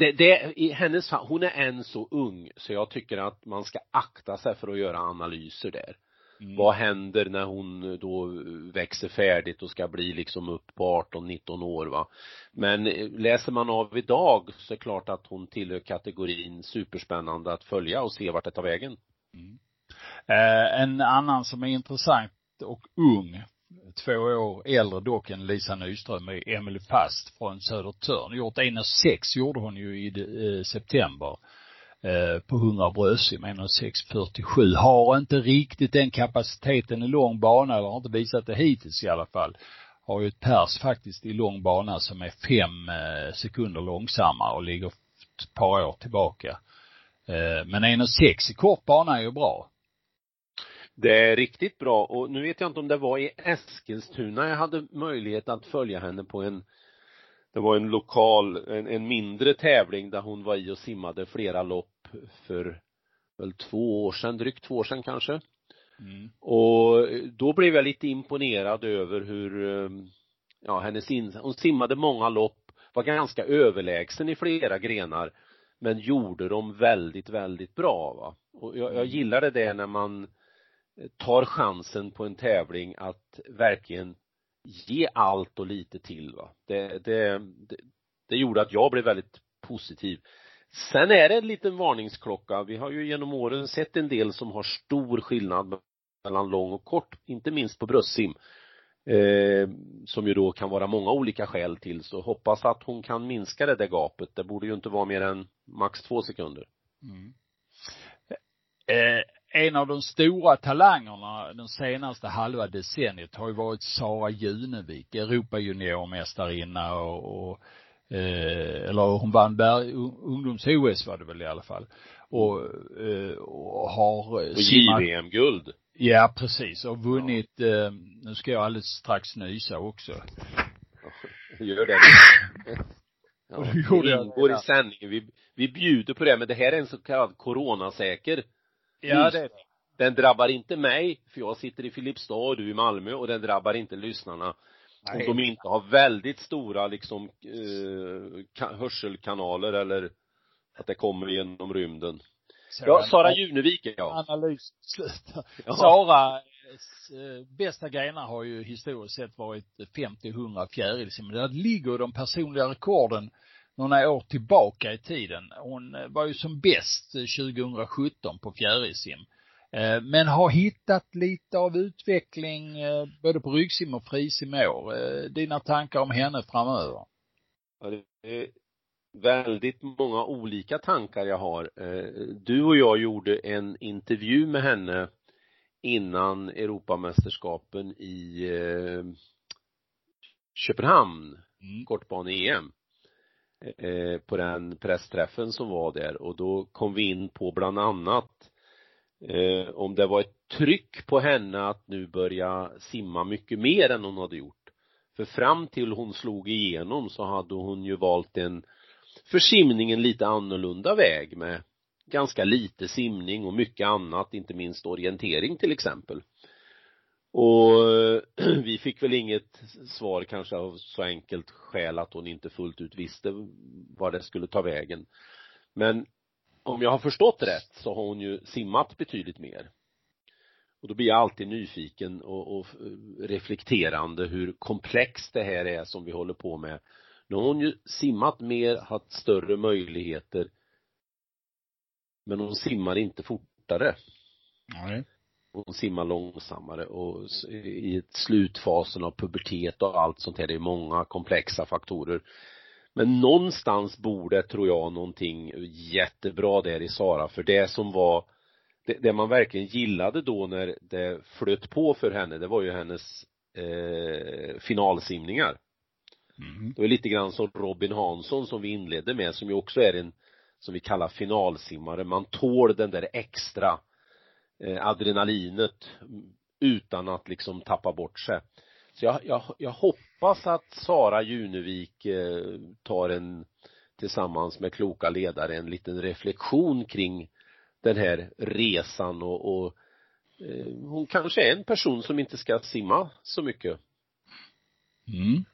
det, det, i hennes hon är än så ung så jag tycker att man ska akta sig för att göra analyser där Mm. Vad händer när hon då växer färdigt och ska bli liksom upp på 18-19 år va. Men läser man av idag så är det klart att hon tillhör kategorin superspännande att följa och se vart det tar vägen. Mm. Eh, en annan som är intressant och ung, två år äldre dock än Lisa Nyström, är Emily Fast från Södertörn. Gjort 1,6 gjorde hon ju i eh, september. Eh, på 100 bröstsim, 1,647. Har inte riktigt den kapaciteten i lång bana, eller har inte visat det hittills i alla fall. Har ju ett pers faktiskt i lång bana som är fem eh, sekunder långsammare och ligger ett par år tillbaka. Men 1,6 i kort bana är ju bra. Det är riktigt bra och nu vet jag inte om det var i Eskilstuna jag hade möjlighet att följa henne på en det var en lokal, en, en mindre tävling där hon var i och simmade flera lopp för väl två år sedan, drygt två år sedan kanske. Mm. Och då blev jag lite imponerad över hur, ehm, ja hennes in, hon simmade många lopp, var ganska överlägsen i flera grenar men gjorde dem väldigt, väldigt bra va. Och jag, jag mm. gillade det när man tar chansen på en tävling att verkligen ge allt och lite till va. Det, det, det, det gjorde att jag blev väldigt positiv. Sen är det en liten varningsklocka. Vi har ju genom åren sett en del som har stor skillnad mellan lång och kort, inte minst på bröstsim. Eh, som ju då kan vara många olika skäl till, så hoppas att hon kan minska det där gapet. Det borde ju inte vara mer än max två sekunder. Mm. Eh, en av de stora talangerna den senaste halva decenniet har ju varit Sara Junevik, Europajuniormästarinna och, och eh, eller hon vann ungdoms-OS var det väl i alla fall. Och, eh, och har och JVM-guld. Ja, precis. Och vunnit, ja. eh, nu ska jag alldeles strax nysa också. Gör det. Ja, det ingår i sändningen. Vi, vi bjuder på det, men det här är en så kallad coronasäker Ja, det är det. Den drabbar inte mig, för jag sitter i Filipstad och du i Malmö och den drabbar inte lyssnarna. Nej. Om de inte har väldigt stora liksom eh, hörselkanaler eller att det kommer genom rymden. Så ja, Sara Junevik ja. Analys slut. Ja. Sara eh, bästa grenar har ju historiskt sett varit 50-100 fjärilsim. Där ligger de personliga rekorden några år tillbaka i tiden. Hon eh, var ju som bäst 2017 på fjärilsim. Eh, men har hittat lite av utveckling både på ryggsim och frisim i år. Dina tankar om henne framöver? Ja, det är väldigt många olika tankar jag har. Du och jag gjorde en intervju med henne innan Europamästerskapen i Köpenhamn, mm. kortbane-EM. Eh, på den pressträffen som var där och då kom vi in på bland annat eh, om det var ett tryck på henne att nu börja simma mycket mer än hon hade gjort. För fram till hon slog igenom så hade hon ju valt en för simningen lite annorlunda väg med ganska lite simning och mycket annat, inte minst orientering till exempel. Och vi fick väl inget svar kanske av så enkelt skäl att hon inte fullt ut visste vad det skulle ta vägen. Men om jag har förstått rätt så har hon ju simmat betydligt mer. Och då blir jag alltid nyfiken och, och eh, reflekterande hur komplext det här är som vi håller på med. Nu har hon ju simmat mer, haft större möjligheter men hon simmar inte fortare. Nej hon simmar långsammare och i slutfasen av pubertet och allt sånt här, det är många komplexa faktorer. Men någonstans borde, tror jag, någonting jättebra där i Sara, för det som var det, det man verkligen gillade då när det flöt på för henne, det var ju hennes eh, finalsimningar. Mm. Det var lite grann som Robin Hansson som vi inledde med, som ju också är en, som vi kallar finalsimmare. Man tål den där extra Eh, adrenalinet utan att liksom tappa bort sig. Så jag, jag, jag hoppas att Sara Junevik eh, tar en tillsammans med kloka ledare en liten reflektion kring den här resan och, och eh, hon kanske är en person som inte ska simma så mycket. Mm.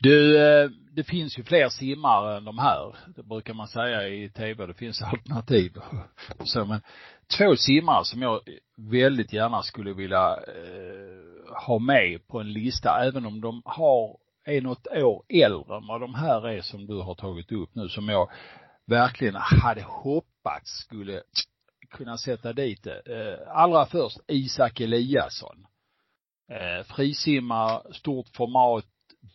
Du, eh, det finns ju fler simmare än de här. Det brukar man säga i tv. Det finns alternativ. Så, men två simmare som jag väldigt gärna skulle vilja eh, ha med på en lista, även om de har, är något år äldre än vad de här är som du har tagit upp nu, som jag verkligen hade hoppats skulle kunna sätta dit det. Eh, allra först Isak Eliasson. Eh, frisimmar, stort format,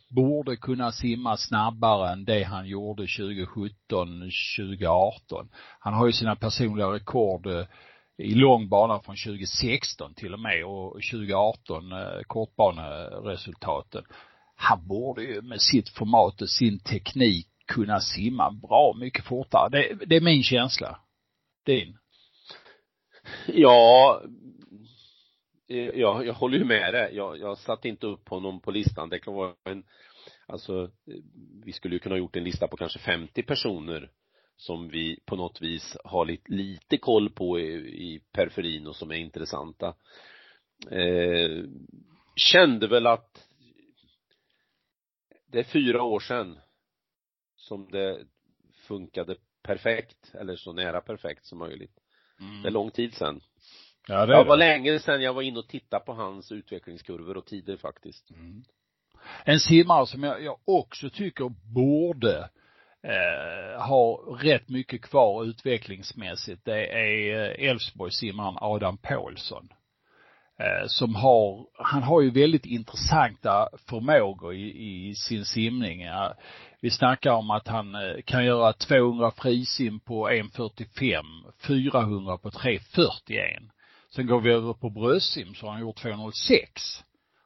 borde kunna simma snabbare än det han gjorde 2017, 2018. Han har ju sina personliga rekord eh, i långbana från 2016 till och med och 2018 eh, kortbaneresultaten. Han borde ju med sitt format och sin teknik kunna simma bra mycket fortare. Det, det är min känsla. Din? Ja, jag, jag håller ju med dig. Jag, jag satte inte upp honom på listan. Det kan vara en, alltså, vi skulle ju kunna gjort en lista på kanske 50 personer som vi på något vis har lite, lite koll på i, i periferin och som är intressanta. Eh, kände väl att det är fyra år sedan som det funkade perfekt, eller så nära perfekt som möjligt. Mm. Det är lång tid sedan. Ja, det, det var länge sedan jag var inne och tittade på hans utvecklingskurvor och tider faktiskt. Mm. En simmare som jag, jag också tycker borde eh, ha rätt mycket kvar utvecklingsmässigt, det är eh, Elfsborgssimmaren Adam Paulsson. eh, som har, han har ju väldigt intressanta förmågor i, i sin simning. Vi snackar om att han eh, kan göra 200 frisim på 1.45, 400 på 3.41. Sen går vi över på bröstsim så har han gjort 2.06.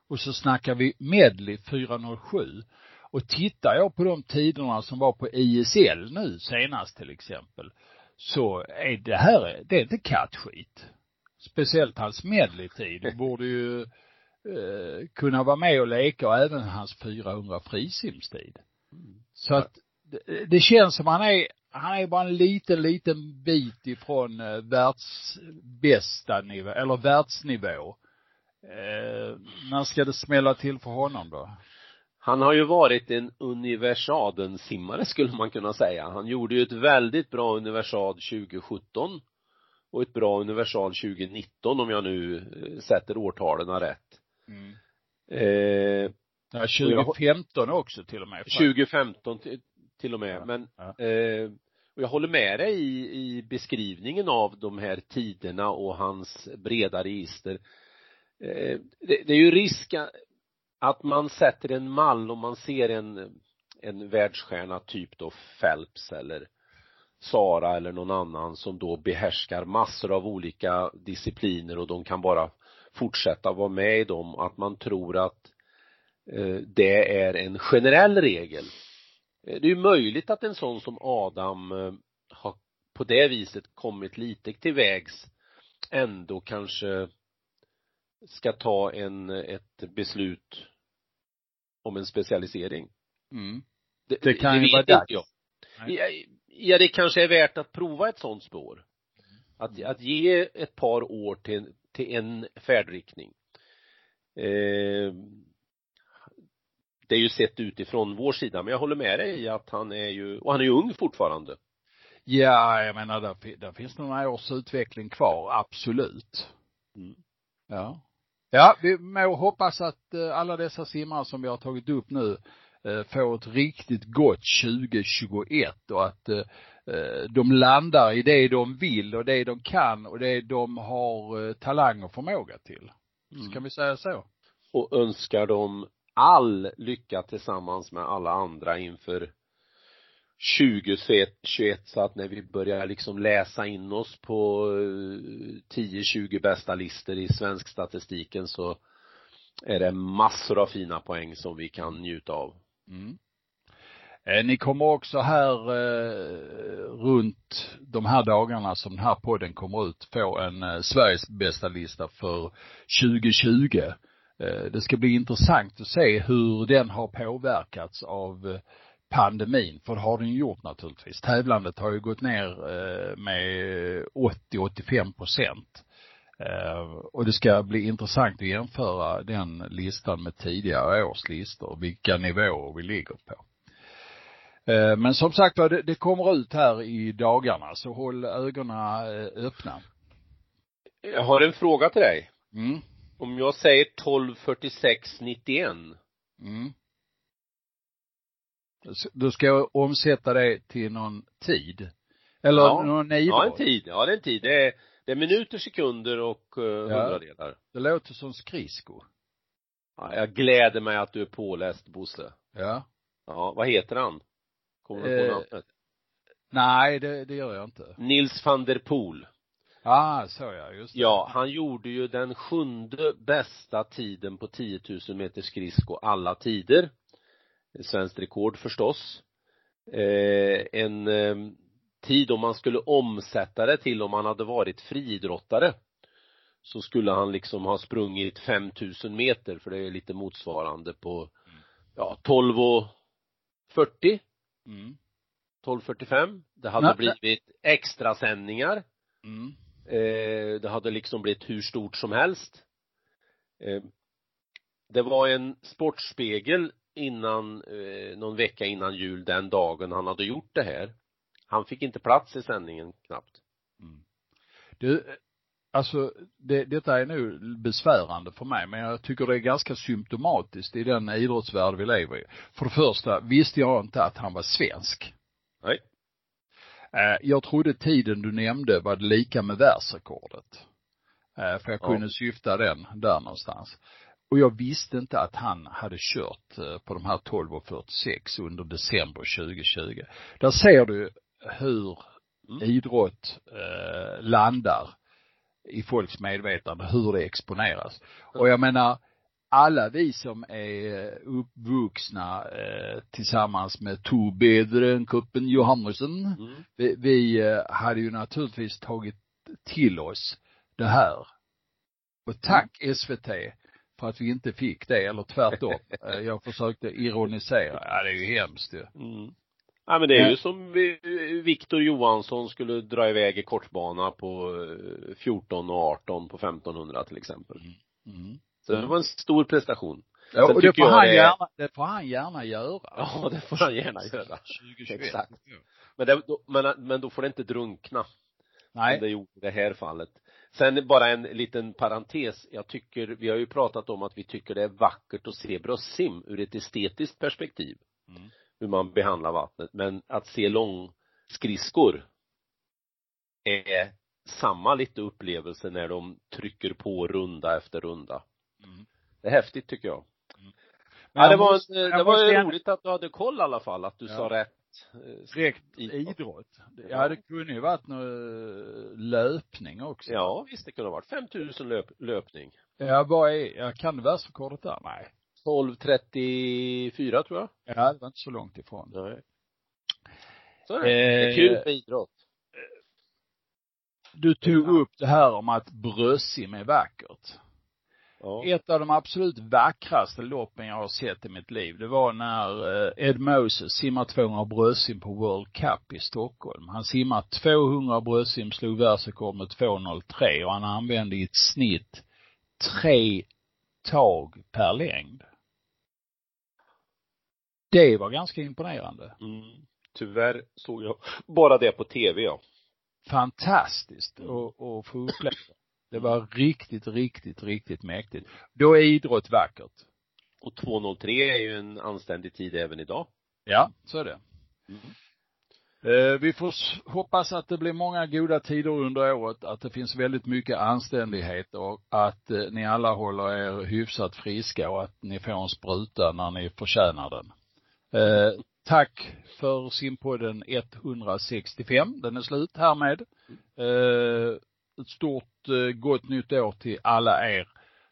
Och så snackar vi medley 4.07. Och tittar jag på de tiderna som var på ISL nu senast till exempel, så är det här, det är inte kattskit. Speciellt hans medleytid borde ju eh, kunna vara med och leka och även hans 400 frisimstid. Så att det, det känns som han är, han är bara en liten, liten bit ifrån eh, världsbästa nivå, eller världsnivå. Eh, när ska det smälla till för honom då? Han har ju varit en universaden-simmare skulle man kunna säga. Han gjorde ju ett väldigt bra universad 2017 och ett bra universal 2019 om jag nu eh, sätter årtalen rätt. Mm. Eh, ja, 2015 också till och med. 2015 till, till och med, ja, men ja. Eh, och jag håller med dig i, i beskrivningen av de här tiderna och hans breda register. Eh, det, det är ju risk att man sätter en mall och man ser en, en världsstjärna typ då Phelps eller Sara eller någon annan som då behärskar massor av olika discipliner och de kan bara fortsätta vara med i dem, att man tror att eh, det är en generell regel. Eh, det är ju möjligt att en sån som Adam eh, har på det viset kommit lite till vägs ändå kanske ska ta en, ett beslut om en specialisering. Mm. Det, det kan det ju vara dags. Jag. Ja, ja, det kanske är värt att prova ett sånt spår. Att, att ge ett par år till, till en färdriktning. Eh, det är ju sett utifrån vår sida, men jag håller med dig i att han är ju, och han är ju ung fortfarande. Ja, jag menar där, där finns några års utveckling kvar, absolut. Mm. Ja. Ja, vi må hoppas att eh, alla dessa simmare som vi har tagit upp nu eh, får ett riktigt gott 2021 och att eh, de landar i det de vill och det de kan och det de har talang och förmåga till. Mm. Kan vi säga så? Och önskar dem all lycka tillsammans med alla andra inför 2021 så att när vi börjar liksom läsa in oss på eh, 10-20 bästa listor i svensk statistiken så är det massor av fina poäng som vi kan njuta av. Mm. Eh, ni kommer också här eh, runt de här dagarna som den här podden kommer ut få en eh, Sveriges bästa lista för 2020. Eh, det ska bli intressant att se hur den har påverkats av eh, pandemin, för det har den gjort naturligtvis. Tävlandet har ju gått ner eh, med 80-85 procent. Och det ska bli intressant att jämföra den listan med tidigare års listor, vilka nivåer vi ligger på. Men som sagt var, det kommer ut här i dagarna, så håll ögonen öppna. Jag har en fråga till dig. Mm. Om jag säger 124691. Mm. Du ska omsätta det till någon tid? Eller ja. någon nivå? Ja, en tid. Ja, det är en tid. Det är, det är minuter, sekunder och uh, hundradelar. Ja. Det låter som skridsko. Ja, jag gläder mig att du är påläst, Bosse. Ja. Ja, vad heter han? Kommer du på eh, namnet? Nej, det, det gör jag inte. Nils van der Poel. Ah, så ja, just det. Ja, han gjorde ju den sjunde bästa tiden på 10 000 meter skridsko alla tider svenskt rekord förstås. Eh, en eh, tid om man skulle omsätta det till om han hade varit friidrottare så skulle han liksom ha sprungit 5000 meter för det är lite motsvarande på ja 12 och 40 mm. 12.45 det hade Nej. blivit extrasändningar mm. Eh, det hade liksom blivit hur stort som helst eh, det var en sportspegel innan, eh, någon vecka innan jul den dagen han hade gjort det här. Han fick inte plats i sändningen knappt. Mm. Du, alltså det, detta är nu besvärande för mig, men jag tycker det är ganska symptomatiskt i den idrottsvärld vi lever i. För det första visste jag inte att han var svensk. Nej. Eh, jag trodde tiden du nämnde var lika med världsrekordet. Eh, för jag kunde ja. syfta den där någonstans. Och jag visste inte att han hade kört eh, på de här 12.46 under december 2020. Där ser du hur mm. idrott landar i folks medvetande, hur det exponeras. Och jag menar, alla vi som är uppvuxna eh, tillsammans med Torbjörn Kuppen Johannesson, mm. vi, vi eh, hade ju naturligtvis tagit till oss det här. Och tack mm. SVT för att vi inte fick det, eller tvärtom. Eh, jag försökte ironisera. Ja, det är ju hemskt ju. Mm. Ja men det är ju som Viktor Johansson skulle dra iväg i kortbana på 14 och 18 på 1500 till exempel. Mm. Så det var en stor prestation. Ja, och det får, han det... gärna, det får han gärna göra. Ja, det får han gärna göra. 2021. Exakt. Men, det, men, men då får det inte drunkna. Nej. Som det gjorde i det här fallet. Sen bara en liten parentes. Jag tycker, vi har ju pratat om att vi tycker det är vackert att se bröstsim ur ett estetiskt perspektiv. Mm. Hur man behandlar vattnet. Men att se långskridskor är samma lite upplevelse när de trycker på runda efter runda. Mm. Det är häftigt tycker jag. Mm. ja, det var, måste, det var ju roligt att du hade koll i alla fall, att du ja. sa rätt. Direkt eh, idrott. Ja, det kunde ju varit någon eh, löpning också. Ja, visst det kunde ha varit 5000 löp, löpning. Ja, vad är, ja, kan det världsrekordet där? Nej. 12.34 tror jag. Ja, det var inte så långt ifrån. Nej. Så är det. Eh, det är kul med idrott. Du tog upp det här om att bröstsim är vackert. Ja. Ett av de absolut vackraste loppen jag har sett i mitt liv, det var när eh, Ed Moses simmade 200 bröstsim på World Cup i Stockholm. Han simmade 200 bröstsim, slog världsrekord med 2.03 och han använde i ett snitt tre tag per längd. Det var ganska imponerande. Mm. Tyvärr såg jag bara det på tv ja. Fantastiskt att, att få uppleva. Det var riktigt, riktigt, riktigt mäktigt. Då är idrott vackert. Och 2.03 är ju en anständig tid även idag. Ja, så är det. Mm. Eh, vi får hoppas att det blir många goda tider under året, att det finns väldigt mycket anständighet och att eh, ni alla håller er hyfsat friska och att ni får en spruta när ni förtjänar den. Eh, tack för simpodden 165. Den är slut härmed. Ett stort gott nytt år till alla er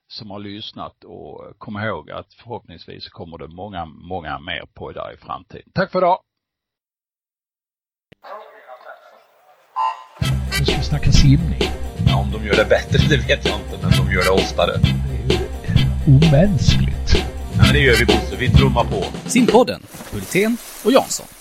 som har lyssnat och kom ihåg att förhoppningsvis kommer det många, många mer poddar i framtiden. Tack för idag! Nu ska vi snacka simning. Ja, om de gör det bättre, det vet jag inte, men de gör det oftare. Det är omänskligt. Ja, men det gör vi Bosse. Vi trummar på. Simpodden, Hultén och Jansson.